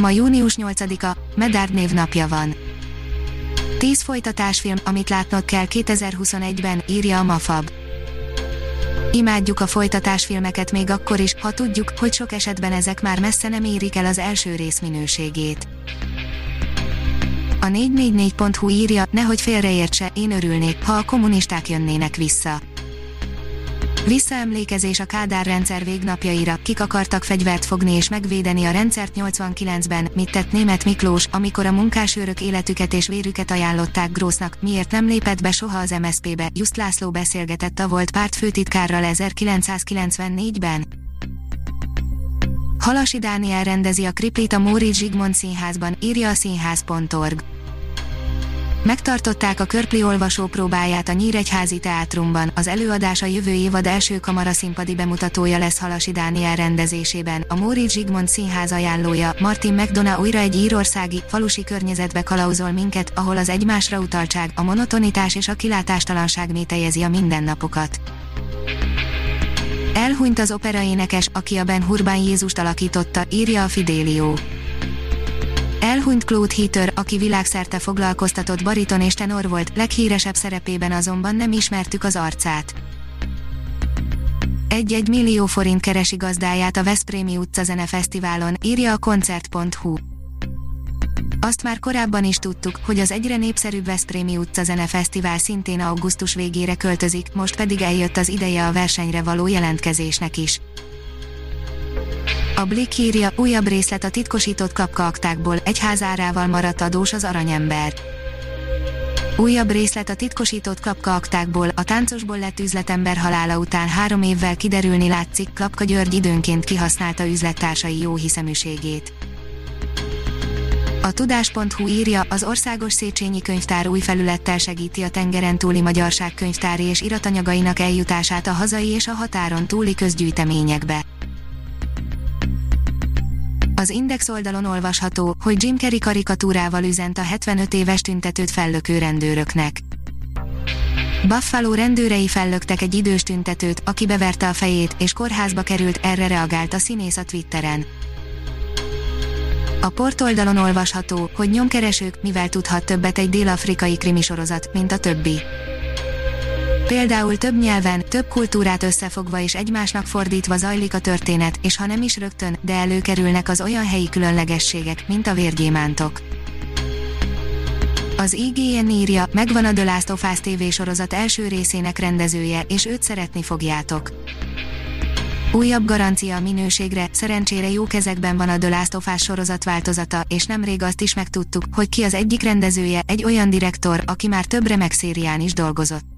Ma június 8-a, Medard névnapja van. 10 folytatásfilm, amit látnod kell 2021-ben, írja a Mafab. Imádjuk a folytatásfilmeket még akkor is, ha tudjuk, hogy sok esetben ezek már messze nem érik el az első rész minőségét. A 444.hu írja, nehogy félreértse, én örülnék, ha a kommunisták jönnének vissza. Visszaemlékezés a Kádár rendszer végnapjaira, kik akartak fegyvert fogni és megvédeni a rendszert 89-ben, mit tett német Miklós, amikor a munkásőrök életüket és vérüket ajánlották Grósznak, miért nem lépett be soha az MSZP-be, Just László beszélgetett a volt pártfőtitkárral 1994-ben. Halasi Dániel rendezi a Kriplit a Móricz Zsigmond színházban, írja a színház.org. Megtartották a Körpli olvasó próbáját a Nyíregyházi Teátrumban, az előadás a jövő évad első kamaraszínpadi bemutatója lesz Halasi Dániel rendezésében, a Móricz Zsigmond színház ajánlója, Martin McDonough újra egy írországi, falusi környezetbe kalauzol minket, ahol az egymásra utaltság, a monotonitás és a kilátástalanság métejezi a mindennapokat. Elhunyt az operaénekes, aki a Ben Hurban Jézust alakította, írja a Fidelio. Elhunyt Claude Heater, aki világszerte foglalkoztatott bariton és tenor volt, leghíresebb szerepében azonban nem ismertük az arcát. Egy-egy millió forint keresi gazdáját a Veszprémi utca zenefesztiválon, írja a koncert.hu. Azt már korábban is tudtuk, hogy az egyre népszerűbb Veszprémi utca zenefesztivál szintén augusztus végére költözik, most pedig eljött az ideje a versenyre való jelentkezésnek is. A Blick írja, újabb részlet a titkosított kapkaaktákból, egy házárával maradt adós az aranyember. Újabb részlet a titkosított kapkaaktákból, a táncosból lett üzletember halála után három évvel kiderülni látszik, Klapka György időnként kihasználta üzlettársai jó hiszeműségét. A tudás.hu írja, az Országos Széchenyi Könyvtár új felülettel segíti a tengeren túli magyarság könyvtári és iratanyagainak eljutását a hazai és a határon túli közgyűjteményekbe. Az Index oldalon olvasható, hogy Jim Carrey karikatúrával üzent a 75 éves tüntetőt fellökő rendőröknek. Buffalo rendőrei fellöktek egy idős tüntetőt, aki beverte a fejét, és kórházba került, erre reagált a színész a Twitteren. A portoldalon olvasható, hogy nyomkeresők, mivel tudhat többet egy dél-afrikai krimisorozat, mint a többi. Például több nyelven, több kultúrát összefogva és egymásnak fordítva zajlik a történet, és ha nem is rögtön, de előkerülnek az olyan helyi különlegességek, mint a vérgyémántok. Az IGN írja, megvan a The Last of Us TV sorozat első részének rendezője, és őt szeretni fogjátok. Újabb garancia a minőségre, szerencsére jó kezekben van a The Last of Us sorozat változata, és nemrég azt is megtudtuk, hogy ki az egyik rendezője, egy olyan direktor, aki már több remek szérián is dolgozott.